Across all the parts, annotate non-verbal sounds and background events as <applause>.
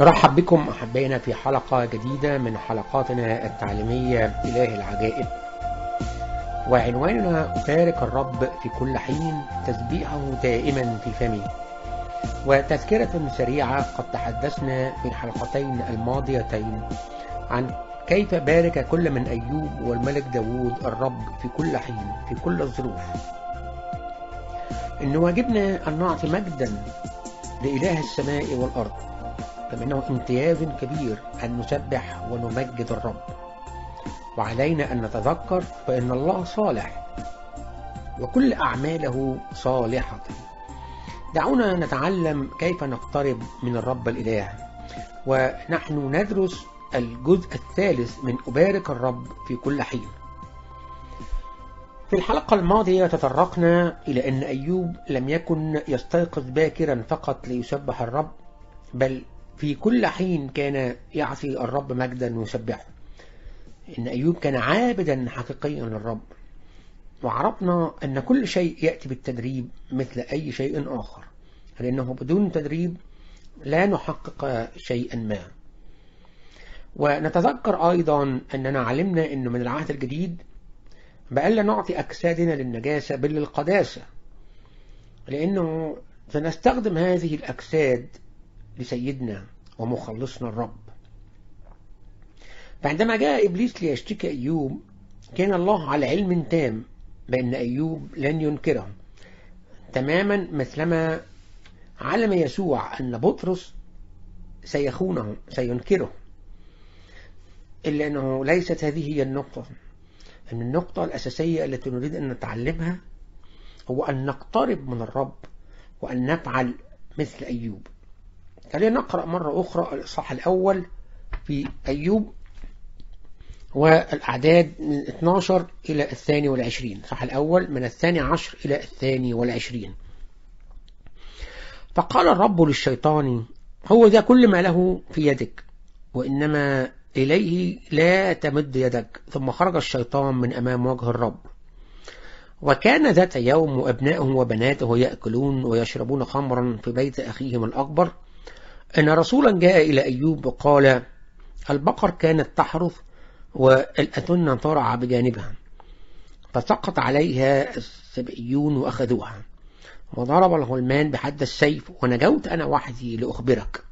نرحب بكم أحبائنا في حلقة جديدة من حلقاتنا التعليمية إله العجائب. وعنواننا أبارك الرب في كل حين تسبيحه دائما في فمي وتذكرة سريعة قد تحدثنا في الحلقتين الماضيتين عن كيف بارك كل من أيوب والملك داود الرب في كل حين في كل الظروف. إن واجبنا أن نعطي مجدا لإله السماء والأرض. كما أنه امتياز كبير أن نسبح ونمجد الرب. وعلينا أن نتذكر فإن الله صالح وكل أعماله صالحة. دعونا نتعلم كيف نقترب من الرب الإله. ونحن ندرس الجزء الثالث من أبارك الرب في كل حين. في الحلقة الماضية تطرقنا إلى أن أيوب لم يكن يستيقظ باكرا فقط ليسبح الرب بل في كل حين كان يعصي الرب مجدا ويسبحه. إن أيوب كان عابدا حقيقيا للرب. وعرفنا أن كل شيء يأتي بالتدريب مثل أي شيء آخر. لأنه بدون تدريب لا نحقق شيئا ما. ونتذكر أيضا أننا علمنا أنه من العهد الجديد بألا نعطي أجسادنا للنجاسة بل للقداسة. لأنه سنستخدم هذه الأجساد لسيدنا ومخلصنا الرب. فعندما جاء إبليس ليشتكي أيوب كان الله على علم تام بأن أيوب لن ينكره. تماما مثلما علم يسوع أن بطرس سيخونه سينكره إلا أنه ليست هذه هي النقطة. أن النقطة الأساسية التي نريد أن نتعلمها هو أن نقترب من الرب وأن نفعل مثل أيوب. خلينا نقرأ مرة أخرى الإصحاح الأول في أيوب والأعداد من 12 إلى الثاني والعشرين. الإصحاح الأول من الثاني عشر إلى الثاني والعشرين. فقال الرب للشيطان هو ذا كل ما له في يدك وإنما إليه لا تمد يدك. ثم خرج الشيطان من أمام وجه الرب. وكان ذات يوم وأبنائه وبناته يأكلون ويشربون خمرا في بيت أخيهم الأكبر أن رسولا جاء إلى أيوب وقال البقر كانت تحرث والأتن ترعى بجانبها فسقط عليها السبئيون وأخذوها. وضرب الغلمان بحد السيف ونجوت أنا وحدي لأخبرك.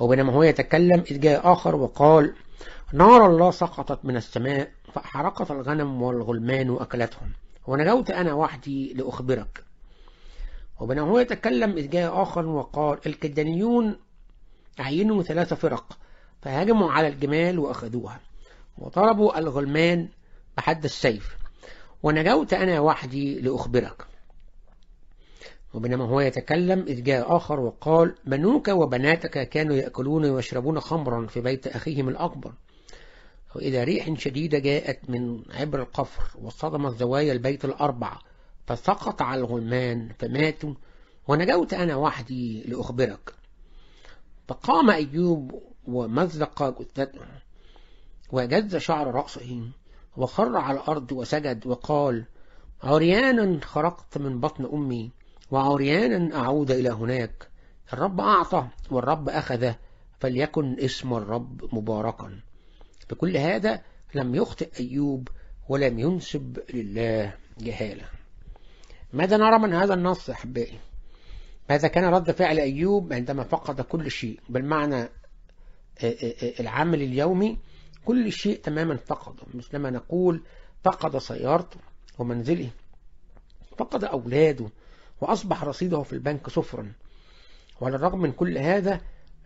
وبينما هو يتكلم إذ جاء آخر وقال نار الله سقطت من السماء فأحرقت الغنم والغلمان وأكلتهم ونجوت أنا وحدي لأخبرك. وبينما هو يتكلم إذ جاء آخر وقال الكدانيون عينوا ثلاث فرق فهاجموا على الجمال وأخذوها وضربوا الغلمان بحد السيف ونجوت أنا وحدي لأخبرك. وبينما هو يتكلم إذ جاء آخر وقال بنوك وبناتك كانوا يأكلون ويشربون خمرا في بيت أخيهم الأكبر. وإذا ريح شديدة جاءت من عبر القفر وصدمت زوايا البيت الأربع فسقط على الغلمان فماتوا ونجوت أنا وحدي لأخبرك. فقام أيوب ومزق جثته وجز شعر رأسه وخر على الأرض وسجد وقال عريانا خرقت من بطن أمي وعريانا أعود إلى هناك. الرب أعطى والرب أخذ فليكن اسم الرب مباركا. بكل هذا لم يخطئ أيوب ولم ينسب لله جهالة. ماذا نرى من هذا النص أحبائي؟ ماذا كان رد فعل أيوب عندما فقد كل شيء؟ بالمعنى العمل اليومي كل شيء تماما فقده. مثلما نقول فقد سيارته ومنزله. فقد أولاده وأصبح رصيده في البنك صفرا. وعلى الرغم من كل هذا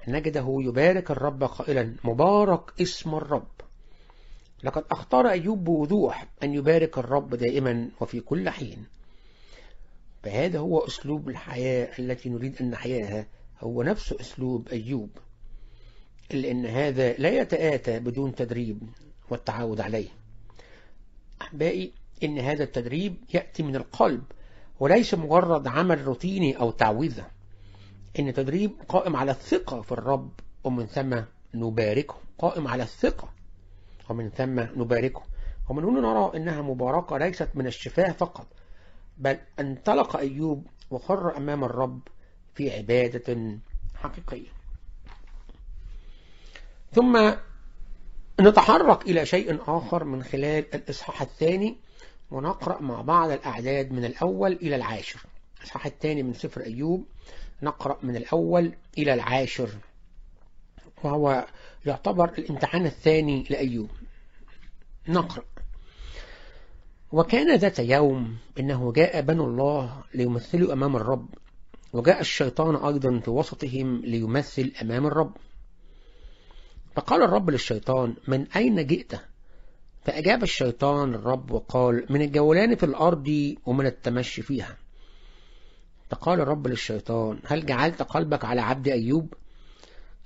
نجده يبارك الرب قائلا مبارك اسم الرب. لقد اختار أيوب بوضوح أن يبارك الرب دائما وفي كل حين. فهذا هو أسلوب الحياة التي نريد أن نحياها. هو نفس أسلوب أيوب إلا أن هذا لا يتآتى بدون تدريب والتعود عليه. أحبائي إن هذا التدريب يأتي من القلب وليس مجرد عمل روتيني أو تعويذة. إن تدريب قائم على الثقة في الرب ومن ثم نباركه. قائم على الثقة ومن ثم نباركه. ومن هنا نرى أنها مباركة ليست من الشفاه فقط بل انطلق أيوب وخر أمام الرب في عبادة حقيقية. ثم نتحرك إلى شيء آخر من خلال الإصحاح الثاني ونقرأ مع بعض الأعداد من الأول إلى العاشر. الإصحاح الثاني من سفر أيوب نقرأ من الأول إلى العاشر وهو يعتبر الامتحان الثاني لأيوب. نقرأ. وكان ذات يوم إنه جاء بنو الله ليمثلوا أمام الرب وجاء الشيطان أيضا في وسطهم ليمثل أمام الرب. فقال الرب للشيطان من أين جئت؟ فأجاب الشيطان الرب وقال من الجولان في الأرض ومن التمشي فيها. فقال الرب للشيطان هل جعلت قلبك على عبد أيوب؟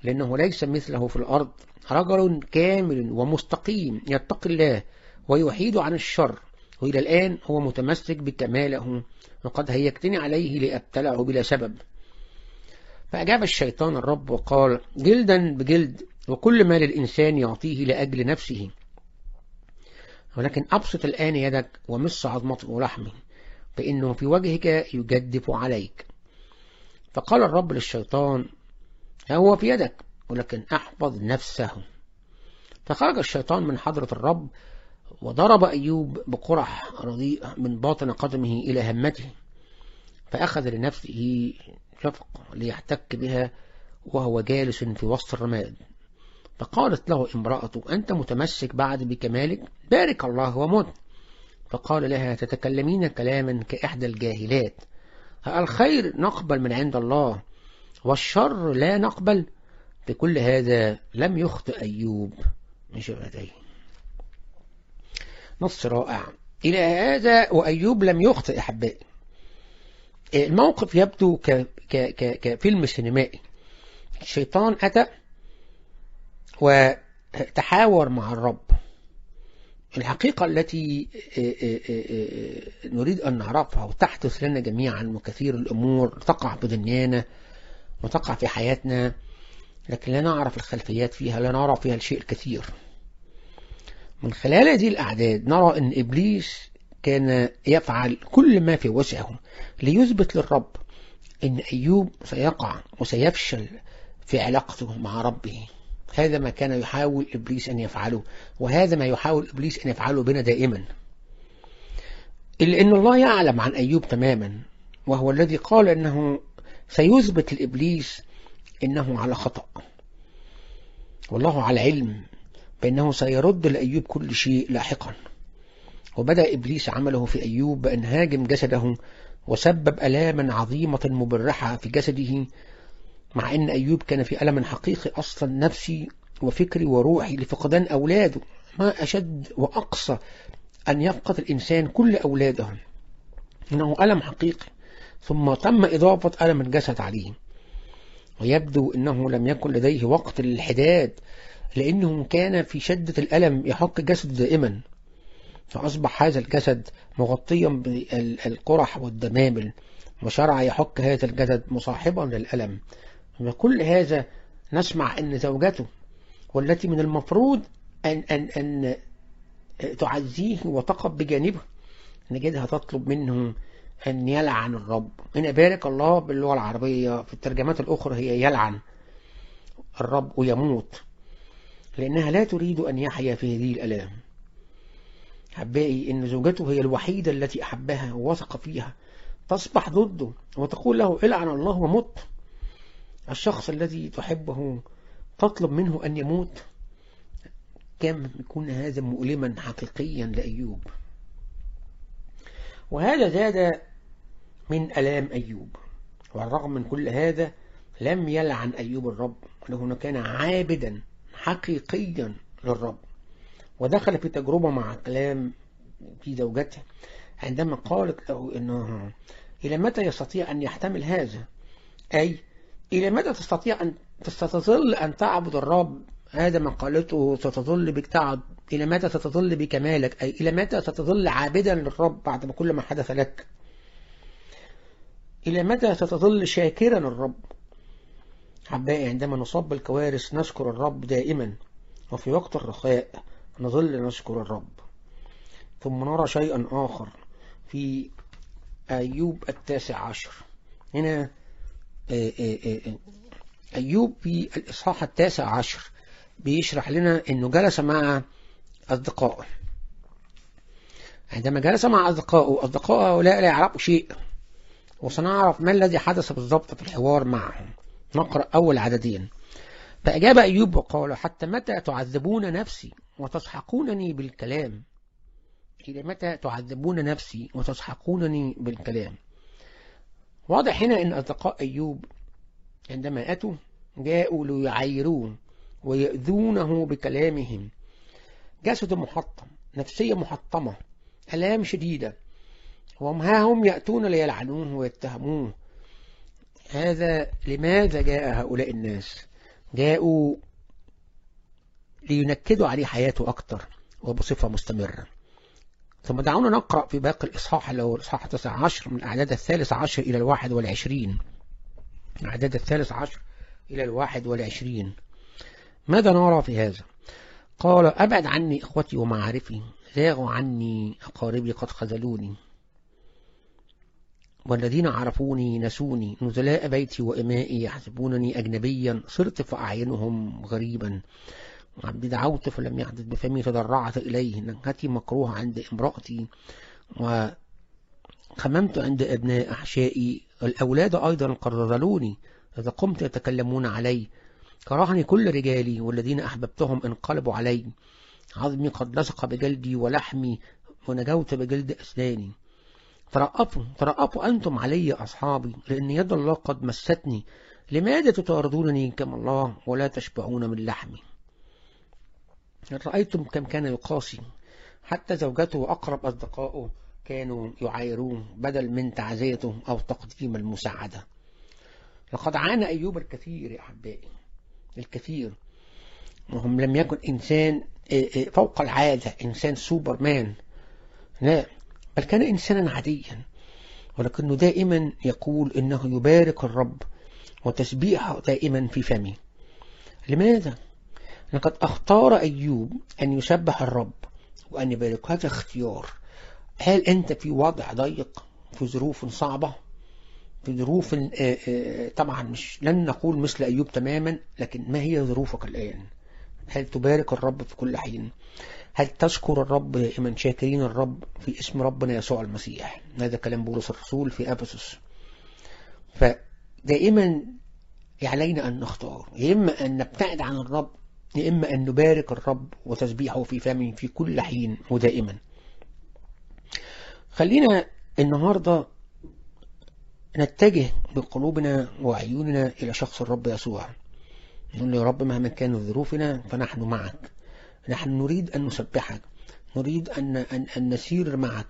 لأنه ليس مثله في الأرض رجل كامل ومستقيم يتقي الله ويحيد عن الشر. وإلى الآن هو متمسك بكماله وقد هيكتني عليه لأبتلعه بلا سبب. فأجاب الشيطان الرب وقال جلدا بجلد وكل ما للإنسان يعطيه لأجل نفسه. ولكن أبسط الآن يدك ومص عظمته ولحمه فإنه في وجهك يجدف عليك. فقال الرب للشيطان هو في يدك ولكن أحفظ نفسه. فخرج الشيطان من حضرة الرب وضرب أيوب بقرح رديئة من باطن قدمه إلى همته فأخذ لنفسه شفق ليحتك بها وهو جالس في وسط الرماد. فقالت له امرأته أنت متمسك بعد بكمالك؟ بارك الله ومت فقال لها تتكلمين كلاما كإحدى الجاهلات؟ الخير نقبل من عند الله والشر لا نقبل؟ بكل هذا لم يخطئ أيوب. من شبهتيه نص رائع. إلى هذا وأيوب لم يخطئ أحبائي الموقف يبدو ك... ك... ك... كفيلم سينمائي. الشيطان أتى وتحاور مع الرب. الحقيقة التي نريد أن نعرفها وتحدث لنا جميعا وكثير الأمور تقع بدنيانا وتقع في حياتنا لكن لا نعرف الخلفيات فيها لا نرى فيها الشيء الكثير. من خلال هذه الأعداد نرى أن إبليس كان يفعل كل ما في وسعه ليثبت للرب أن أيوب سيقع وسيفشل في علاقته مع ربه. هذا ما كان يحاول إبليس أن يفعله وهذا ما يحاول إبليس أن يفعله بنا دائما. إلا أن الله يعلم عن أيوب تماما وهو الذي قال أنه سيثبت لإبليس إنه على خطأ. والله على علم. بأنه سيرد لأيوب كل شيء لاحقا. وبدأ إبليس عمله في أيوب بأن هاجم جسده وسبب ألاما عظيمة مبرحة في جسده مع أن أيوب كان في ألم حقيقي أصلا نفسي وفكري وروحي لفقدان أولاده. ما أشد وأقصى أن يفقد الإنسان كل أولاده. إنه ألم حقيقي. ثم تم إضافة ألم الجسد عليه. ويبدو أنه لم يكن لديه وقت للحداد لأنه كان في شدة الألم يحك جسده دائما. فأصبح هذا الجسد مغطيا بالقرح والدمامل وشرع يحك هذا الجسد مصاحبا للألم. وكل هذا نسمع أن زوجته والتي من المفروض أن, أن, أن تعزيه وتقف بجانبه نجدها تطلب منه أن يلعن الرب. هنا بارك الله باللغة العربية في الترجمات الأخرى هي يلعن. الرب ويموت لأنها لا تريد أن يحيا في هذه الألام. أحبائي إن زوجته هي الوحيدة التي أحبها ووثق فيها تصبح ضده وتقول له إلعن الله ومت. الشخص الذي تحبه تطلب منه أن يموت. كم يكون هذا مؤلما حقيقيا لأيوب؟ وهذا زاد من ألام أيوب. والرغم من كل هذا لم يلعن أيوب الرب. لأنه كان عابدا حقيقيا للرب. ودخل في تجربة مع كلام في زوجته عندما قالت له إنه إلى متى يستطيع أن يحتمل هذا؟ أي إلى متى تستطيع أن تستظل أن تعبد الرب؟ هذا ما قالته ستظل بك تعب. إلى متى ستظل بكمالك؟ أي إلى متى ستظل عابدا للرب بعد كل ما حدث لك؟ إلى متى ستظل شاكرا الرب حبائي عندما نصاب بالكوارث نشكر الرب دائما وفي وقت الرخاء نظل نشكر الرب. ثم نرى شيئا آخر في أيوب التاسع عشر. هنا أيوب في الإصحاح التاسع عشر بيشرح لنا أنه جلس مع أصدقائه. عندما جلس مع أصدقائه أصدقائه هؤلاء لا يعرفوا شيء وسنعرف ما الذي حدث بالضبط في الحوار معهم. نقرأ أول عددين. فأجاب أيوب وقال حتى متى تعذبون نفسي وتسحقونني بالكلام؟ إلى متى تعذبون نفسي وتسحقونني بالكلام؟ واضح هنا أن أصدقاء أيوب عندما أتوا جاءوا ليعيروه ويؤذونه بكلامهم. جسد محطم نفسية محطمة ألام شديدة وهم ها هم يأتون ليلعنوه ويتهموه. هذا لماذا جاء هؤلاء الناس؟ جاءوا لينكدوا عليه حياته أكتر وبصفة مستمرة. ثم دعونا نقرأ في باقي الإصحاح اللي هو الإصحاح 19 من الأعداد الثالث عشر إلى الواحد والعشرين. الأعداد الثالث عشر إلى الواحد والعشرين. ماذا نرى في هذا؟ قال أبعد عني إخوتي ومعارفي زاغوا عني أقاربي قد خذلوني. والذين عرفوني نسوني نزلاء بيتي وإمائي يحسبونني أجنبيا صرت فأعينهم غريبا. عبدي دعوت فلم يحدث بفمي تضرعت إليه. نكهتي مكروهة عند امرأتي وخممت عند أبناء أحشائي. الأولاد أيضا قررلوني إذا قمت يتكلمون علي. كرهني كل رجالي والذين أحببتهم انقلبوا علي. عظمي قد لصق بجلدي ولحمي ونجوت بجلد أسناني. ترأفوا ترأفوا أنتم علي أصحابي لأن يد الله قد مستني. لماذا تطاردونني كما الله ولا تشبعون من لحمي؟ رأيتم كم كان يقاسي حتى زوجته وأقرب أصدقائه كانوا يعايروه بدل من تعزيته أو تقديم المساعدة. لقد عانى أيوب الكثير يا أحبائي الكثير. وهم لم يكن إنسان فوق العادة إنسان سوبرمان. لا بل كان إنسانا عاديا ولكنه دائما يقول إنه يبارك الرب وتسبيحه دائما في فمه. لماذا؟ لقد أختار أيوب أن يسبح الرب وأن يبارك. هذا اختيار. هل أنت في وضع ضيق في ظروف صعبة في ظروف طبعا مش لن نقول مثل أيوب تماما لكن ما هي ظروفك الآن؟ هل تبارك الرب في كل حين؟ هل تشكر الرب دائما شاكرين الرب في اسم ربنا يسوع المسيح؟ هذا كلام بولس الرسول في أفسس فدائما علينا أن نختار. يا إما أن نبتعد عن الرب يا إما أن نبارك الرب وتسبيحه في فمه في كل حين ودائما. خلينا النهاردة نتجه بقلوبنا وعيوننا إلى شخص الرب يسوع. نقول يا رب مهما كانت ظروفنا فنحن معك. نحن نريد أن نسبحك. نريد أن, أن, أن نسير معك.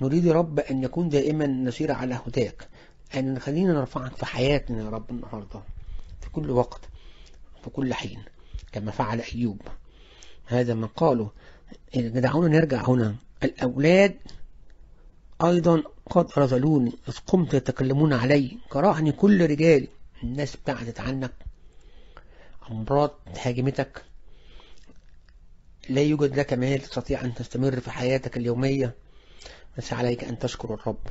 نريد يا رب أن يكون دائما نسير على هداك. أن خلينا نرفعك في حياتنا يا رب النهاردة. في كل وقت. في كل حين. كما فعل أيوب. هذا ما قاله دعونا نرجع هنا. الأولاد أيضا قد رذلوني. إذ قمت يتكلمون علي. كرهني كل رجالي الناس ابتعدت عنك أمراض هاجمتك لا يوجد لك مال تستطيع أن تستمر في حياتك اليومية بس عليك أن تشكر الرب.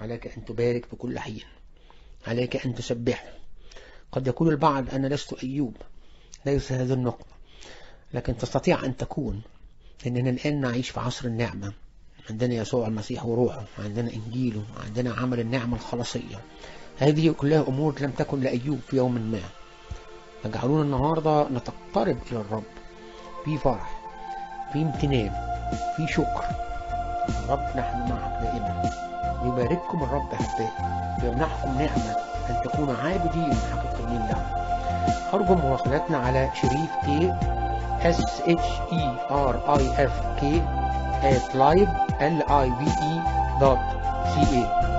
عليك أن تبارك في كل حين. عليك أن تسبحه قد يقول البعض أنا لست أيوب ليس هذه النقطة لكن تستطيع أن تكون لأننا الآن نعيش في عصر النعمة. عندنا يسوع المسيح وروحه عندنا إنجيله عندنا عمل النعمة الخلاصية. هذه كلها أمور لم تكن لأيوب في يوم ما. فجعلونا النهاردة نتقرب إلى الرب. في فرح في امتنان في شكر. رب نحن معك دائما. يبارككم الرب أحبائي ويمنحكم نعمة أن تكونوا عابدين حقيقيين له أرجو مواصلاتنا على شريف كي S H E R I F K at live L I V E dot C A.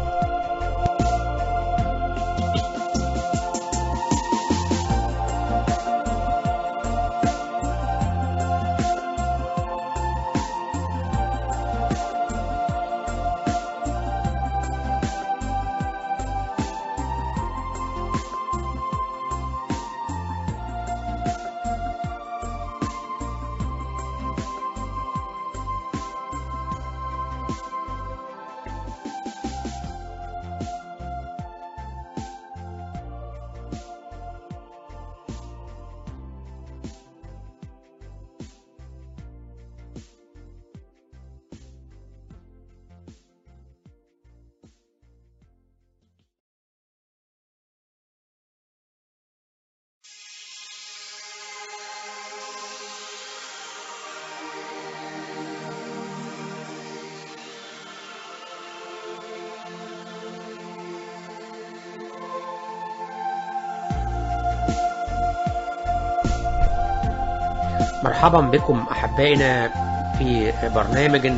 مرحبا بكم أحبائنا في برنامج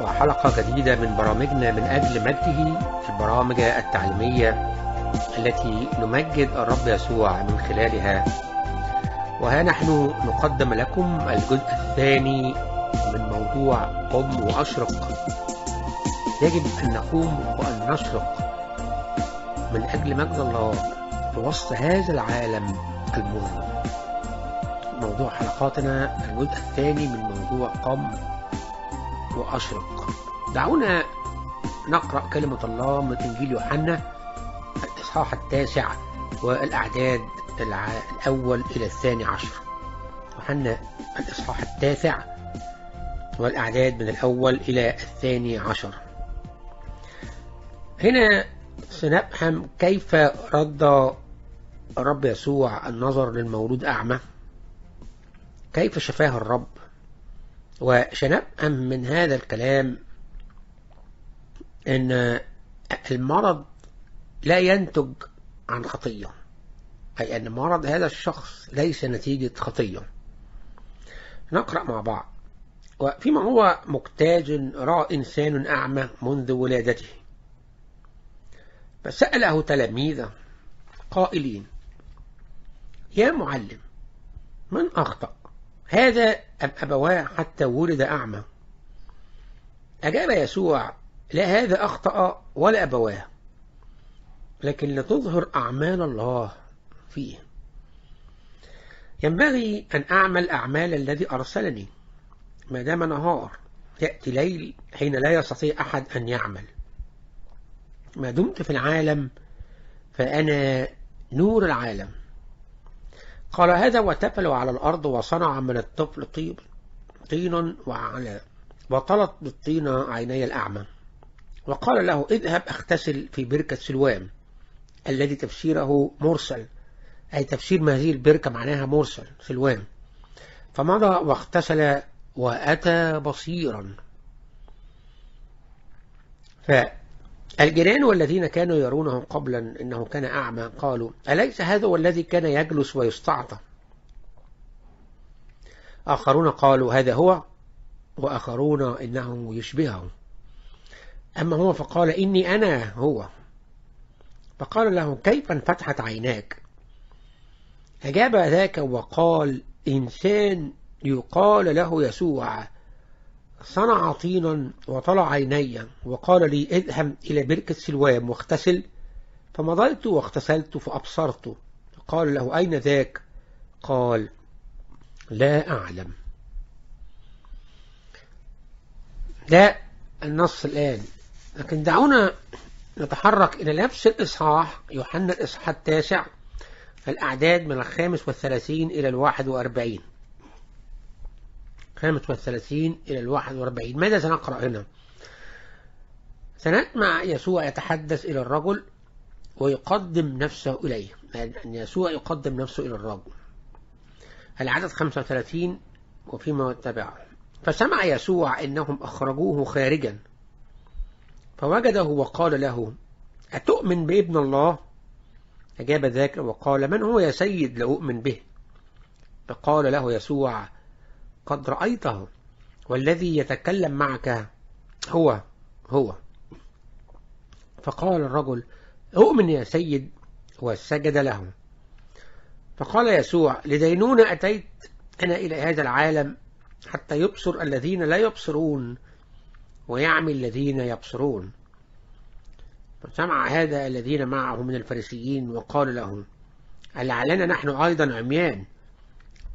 وحلقة جديدة من برامجنا من أجل مجده البرامج التعليمية التي نمجد الرب يسوع من خلالها. وها نحن نقدم لكم الجزء الثاني من موضوع قم وأشرق. يجب أن نقوم وأن نشرق. من أجل مجد الله في وسط هذا العالم المظلم. موضوع حلقاتنا. الجزء الثاني من موضوع قم وأشرق. دعونا نقرأ كلمة الله من إنجيل يوحنا الإصحاح التاسع والأعداد الأول إلى الثاني عشر. يوحنا الإصحاح التاسع والأعداد من الأول إلى الثاني عشر. هنا سنفهم كيف رد الرب يسوع النظر للمولود أعمى كيف شفاه الرب؟ وسنفهم من هذا الكلام أن المرض لا ينتج عن خطية أي أن مرض هذا الشخص ليس نتيجة خطية. نقرأ مع بعض. وفيما هو مكتاج رأى إنسان أعمى منذ ولادته. فسأله تلاميذه قائلين يا معلم من أخطأ؟ هذا أبواه حتى ولد أعمى. أجاب يسوع لا هذا أخطأ ولا أبواه لكن لتظهر أعمال الله فيه. ينبغي أن أعمل أعمال الذي أرسلني ما دام نهار يأتي ليل حين لا يستطيع أحد أن يعمل. ما دمت في العالم فأنا نور العالم. قال هذا وتفل على الأرض وصنع من الطفل طيب طين وعلى وطلت بالطين عيني الأعمى. وقال له اذهب اغتسل في بركة سلوام الذي تفسيره مرسل. أي تفسير ما هذه البركة معناها مرسل سلوام. فمضى واغتسل وأتى بصيرا. فالجيران والذين كانوا يرونه قبلا إنه كان أعمى قالوا أليس هذا هو الذي كان يجلس ويستعطى؟ آخرون قالوا هذا هو وآخرون إنه يشبهه أما هو فقال إني أنا هو. فقال له كيف انفتحت عيناك؟ أجاب ذاك وقال إنسان يقال له يسوع. صنع طينا وطلع عيني وقال لي اذهب إلى بركة سلوام واغتسل فمضيت واغتسلت فأبصرت. قال له أين ذاك؟ قال لا أعلم. ده النص الآن. لكن دعونا نتحرك إلى نفس الإصحاح يوحنا الإصحاح التاسع الأعداد من الخامس والثلاثين إلى الواحد وأربعين. خامس والثلاثين إلى الواحد وأربعين ماذا سنقرأ هنا؟ سنسمع يسوع يتحدث إلى الرجل ويقدم نفسه إليه. أن يسوع يقدم نفسه إلى الرجل. العدد 35 وفيما تبعه فسمع يسوع إنهم أخرجوه خارجا. فوجده وقال له أتؤمن بابن الله؟ أجاب ذاك وقال من هو يا سيد لأؤمن به؟ فقال له يسوع قد رأيته والذي يتكلم معك هو هو. فقال الرجل أؤمن يا سيد. وسجد له فقال يسوع لدينون أتيت أنا إلى هذا العالم حتى يبصر الذين لا يبصرون ويعمي الذين يبصرون. فسمع هذا الذين معه من الفريسيين وقال لهم ألعلنا نحن أيضا عميان؟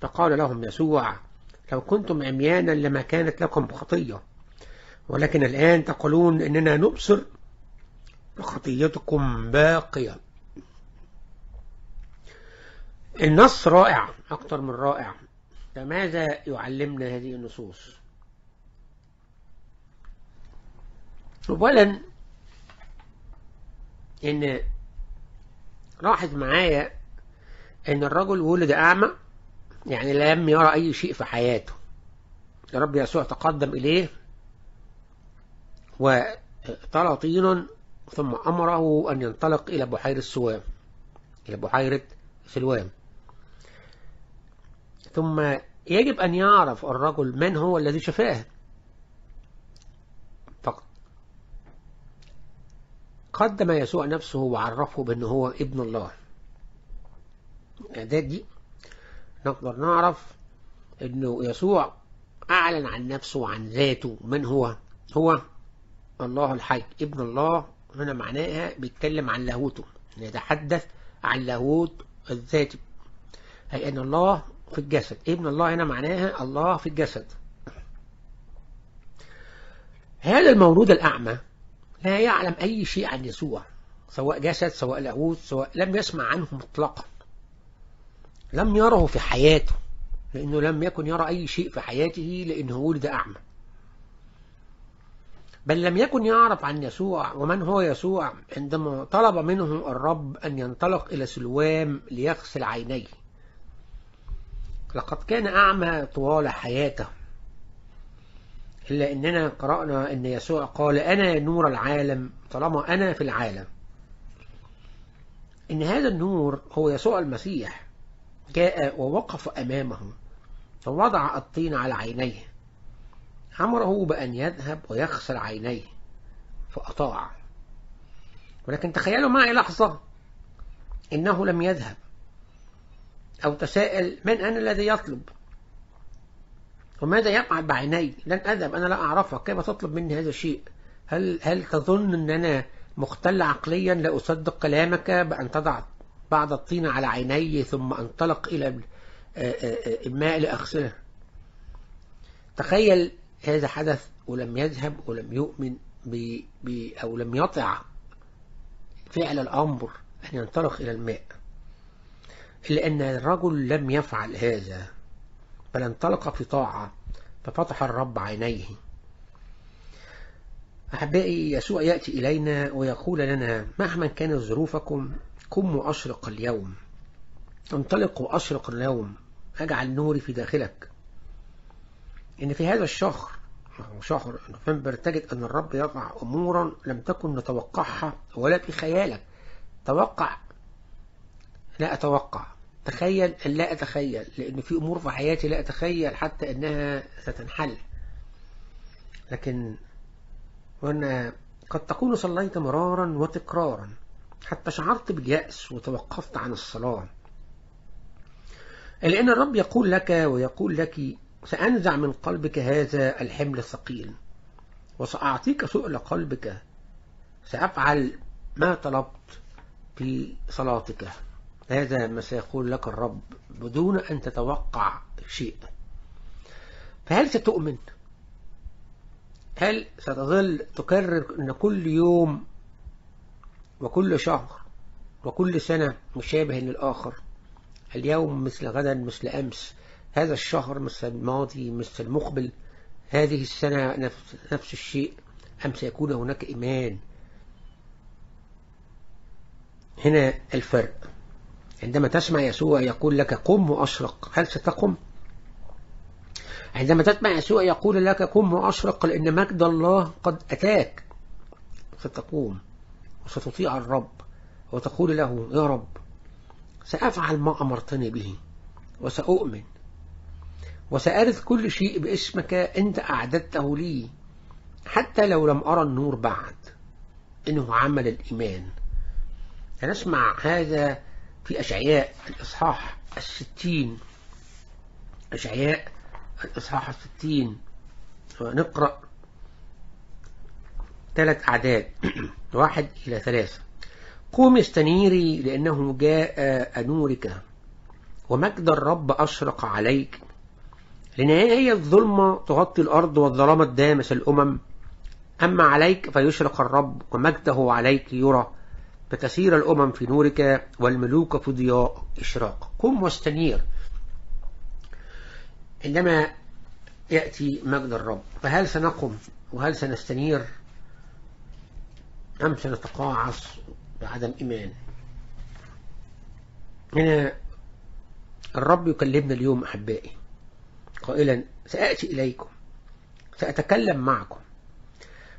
فقال لهم يسوع لو كنتم عميانا لما كانت لكم خطية ولكن الآن تقولون إننا نبصر خطيتكم باقية. النص رائع أكثر من رائع. فماذا يعلمنا هذه النصوص؟ أولا إن لاحظ معايا إن الرجل ولد أعمى يعني لم يرى أي شيء في حياته. الرب يسوع تقدم إليه. وطلع طين ثم أمره أن ينطلق إلى بحيرة سوام إلى بحيرة سلوام. ثم يجب أن يعرف الرجل من هو الذي شفاه. قدم يسوع نفسه وعرفه بأنه هو ابن الله. الإعداد دي نقدر نعرف أنه يسوع أعلن عن نفسه وعن ذاته. من هو؟ هو الله الحي ابن الله. هنا معناها بيتكلم عن لاهوته يتحدث عن لاهوت الذاتي. أي أن الله في الجسد. ابن الله هنا معناها الله في الجسد. هذا المولود الأعمى لا يعلم أي شيء عن يسوع سواء جسد سواء لاهوت سواء لم يسمع عنه مطلقا. لم يره في حياته لأنه لم يكن يرى أي شيء في حياته لأنه ولد أعمى. بل لم يكن يعرف عن يسوع ومن هو يسوع عندما طلب منه الرب أن ينطلق إلى سلوام ليغسل عينيه. لقد كان أعمى طوال حياته. إلا أننا قرأنا أن يسوع قال أنا نور العالم طالما أنا في العالم. إن هذا النور هو يسوع المسيح. جاء ووقف أمامه ووضع الطين على عينيه. أمره بأن يذهب ويغسل عينيه فأطاع. ولكن تخيلوا معي لحظة إنه لم يذهب. أو تساءل من أنا الذي يطلب؟ وماذا يفعل بعيني؟ لن أذهب أنا لا أعرفك كيف تطلب مني هذا الشيء؟ هل, هل تظن أن أنا مختل عقليا لا أصدق كلامك بأن تضع بعض الطين على عيني ثم أنطلق إلى الماء لأغسله. تخيل هذا حدث ولم يذهب ولم يؤمن ب... ب... أو لم يطع فعل الأمر أن ينطلق إلى الماء. إلا أن الرجل لم يفعل هذا بل انطلق في طاعة ففتح الرب عينيه. أحبائي يسوع يأتي إلينا ويقول لنا مهما كانت ظروفكم قم وأشرق اليوم. انطلق وأشرق اليوم. أجعل نوري في داخلك. إن في هذا الشهر شهر نوفمبر تجد أن الرب يضع أمورا لم تكن نتوقعها ولا في خيالك. توقع. لا أتوقع. تخيل أن لا أتخيل لأن في أمور في حياتي لا أتخيل حتى أنها ستنحل. لكن وأن قد تكون صليت مرارا وتكرارا. حتى شعرت باليأس وتوقفت عن الصلاة. لأن الرب يقول لك ويقول لك سأنزع من قلبك هذا الحمل الثقيل وسأعطيك سؤل قلبك. سأفعل ما طلبت في صلاتك. هذا ما سيقول لك الرب بدون أن تتوقع شيء. فهل ستؤمن؟ هل ستظل تكرر أن كل يوم وكل شهر وكل سنة مشابه للآخر. اليوم مثل غدا مثل أمس. هذا الشهر مثل الماضي مثل المقبل. هذه السنة نفس, نفس الشيء. أم سيكون هناك إيمان؟ هنا الفرق. عندما تسمع يسوع يقول لك قم وأشرق. هل ستقم؟ عندما تسمع يسوع يقول لك قم وأشرق لأن مجد الله قد أتاك. ستقوم. وستطيع الرب وتقول له يا رب سأفعل ما أمرتني به وسأؤمن وسأرث كل شيء باسمك أنت أعددته لي حتى لو لم أرى النور بعد. إنه عمل الإيمان. سنسمع هذا في أشعياء الإصحاح الستين. أشعياء الإصحاح الستين. ونقرأ ثلاث أعداد. <clears throat> واحد إلى ثلاثة. قوم استنيري لأنه جاء نورك ومجد الرب أشرق عليك. لنهاية الظلمة تغطي الأرض والظلام الدامس الأمم. أما عليك فيشرق الرب ومجده عليك يرى. فتسير الأمم في نورك والملوك في ضياء إشراق. قم واستنير. عندما يأتي مجد الرب. فهل سنقم؟ وهل سنستنير؟ أم سنتقاعس بعدم إيمان هنا الرب يكلمنا اليوم أحبائي. قائلا سأأتي إليكم سأتكلم معكم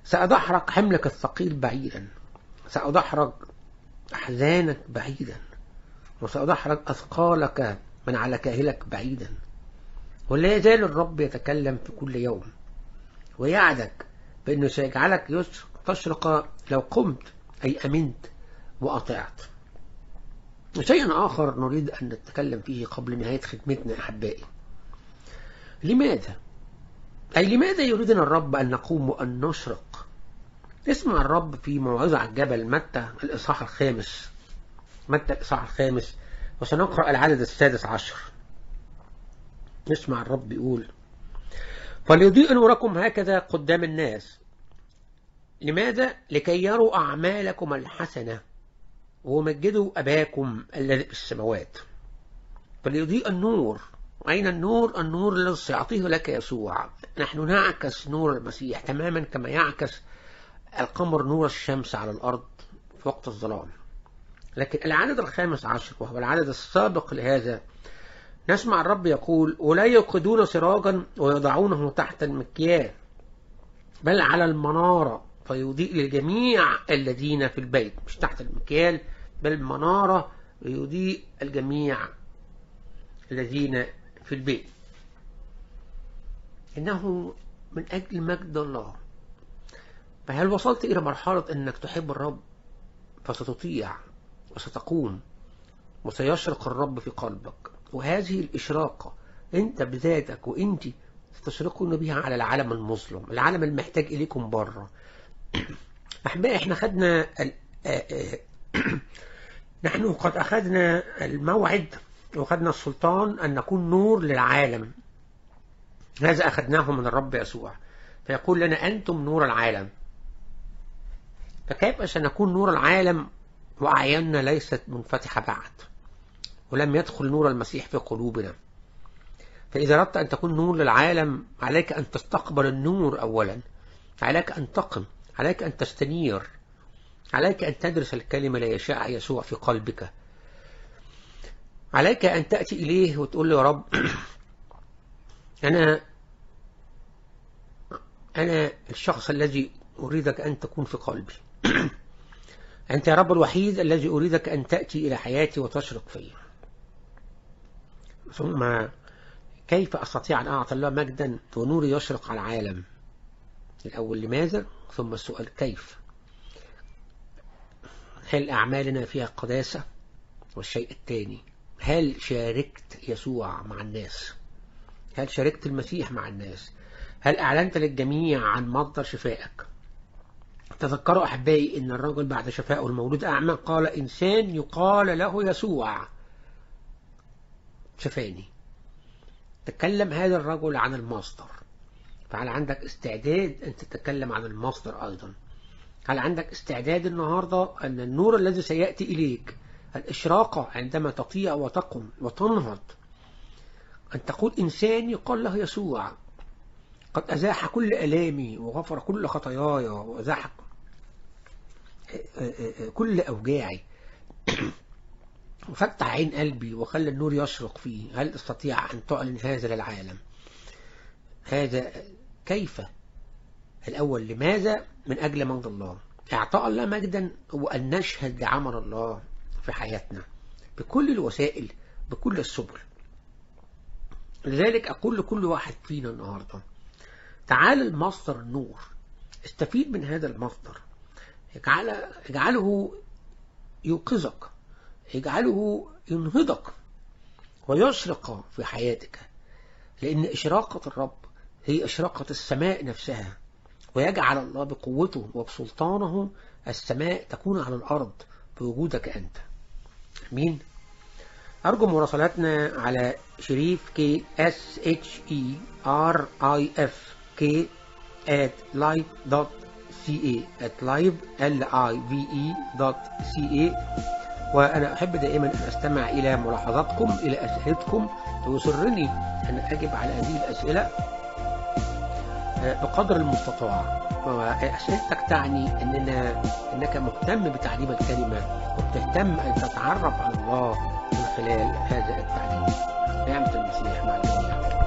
سأدحرق حملك الثقيل بعيدا سأدحرق أحزانك بعيدا وسأدحرج أثقالك من على كاهلك بعيدا. ولا يزال الرب يتكلم في كل يوم ويعدك بأنه سيجعلك تشرق لو قمت أي أمنت وأطعت. شيء آخر نريد أن نتكلم فيه قبل نهاية خدمتنا أحبائي. لماذا؟ أي لماذا يريدنا الرب أن نقوم وأن نشرق؟ اسمع الرب في موعظة على الجبل متى الإصحاح الخامس. متى الإصحاح الخامس؟ وسنقرأ العدد السادس عشر. اسمع الرب يقول فليضيء نوركم هكذا قدام الناس لماذا؟ لكي يروا أعمالكم الحسنة ومجدوا أباكم الذي في السماوات فليضيء النور أين النور؟ النور الذي سيعطيه لك يسوع نحن نعكس نور المسيح تماما كما يعكس القمر نور الشمس على الأرض في وقت الظلام لكن العدد الخامس عشر وهو العدد السابق لهذا نسمع الرب يقول ولا يوقدون سراجا ويضعونه تحت المكيال بل على المنارة فيضيء للجميع الذين في البيت مش تحت المكيال بل منارة يضيء الجميع الذين في البيت. إنه من أجل مجد الله. فهل وصلت إلى مرحلة أنك تحب الرب فستطيع وستقوم وسيشرق الرب في قلبك؟ وهذه الإشراقة أنت بذاتك وأنت ستشرقون بها على العالم المظلم العالم المحتاج إليكم بره. أحبائي إحنا خدنا ال... <clears throat> نحن قد أخذنا الموعد وخدنا السلطان أن نكون نور للعالم. هذا أخذناه من الرب يسوع. فيقول لنا أنتم نور العالم. فكيف سنكون نور العالم وأعيننا ليست منفتحة بعد ولم يدخل نور المسيح في قلوبنا؟ فإذا أردت أن تكون نور للعالم عليك أن تستقبل النور أولا. عليك أن تقم. عليك أن تستنير. عليك أن تدرس الكلمة لا يشاء يسوع في قلبك. عليك أن تأتي إليه وتقول له يا رب <clears throat> أنا أنا الشخص الذي أريدك أن تكون في قلبي. <clears throat> أنت يا رب الوحيد الذي أريدك أن تأتي إلى حياتي وتشرق فيا ثم كيف أستطيع أن أعطي الله مجدا ونوري يشرق على العالم؟ الأول لماذا؟ ثم السؤال كيف؟ هل أعمالنا فيها قداسة؟ والشيء الثاني هل شاركت يسوع مع الناس؟ هل شاركت المسيح مع الناس؟ هل أعلنت للجميع عن مصدر شفائك؟ تذكروا أحبائي أن الرجل بعد شفائه المولود أعمى قال إنسان يقال له يسوع. شفاني. تكلم هذا الرجل عن المصدر. فهل عندك استعداد أن تتكلم عن المصدر أيضا؟ هل عندك استعداد النهاردة أن النور الذي سيأتي إليك الإشراقة عندما تطيع وتقم وتنهض أن تقول إنسان يقال له يسوع قد أزاح كل ألامي وغفر كل خطاياي وأزاح كل أوجاعي وفتح عين قلبي وخلى النور يشرق فيه هل تستطيع أن تعلن هذا للعالم؟ هذا كيف؟ الأول لماذا من أجل مجد الله؟ إعطاء الله مجدا هو أن نشهد لعمل الله في حياتنا بكل الوسائل بكل السبل. لذلك أقول لكل واحد فينا النهاردة تعال المصدر النور استفيد من هذا المصدر. اجعله يوقظك اجعله ينهضك ويشرق في حياتك لأن إشراقة الرب هي إشراقة السماء نفسها ويجعل الله بقوته وبسلطانه السماء تكون على الأرض بوجودك أنت. آمين. أرجو مراسلاتنا على شريف K S H E R I F K at live.ca at live l i v e .ca وأنا أحب دائما أن أستمع إلى ملاحظاتكم إلى أسئلتكم. ويسرني أن أجب على هذه الأسئلة بقدر المستطاع. وأسئلتك تعني أننا أنك مهتم بتعليم الكلمة وبتهتم أن تتعرف على الله من خلال هذا التعليم. نعمة المسيح مع الجميع.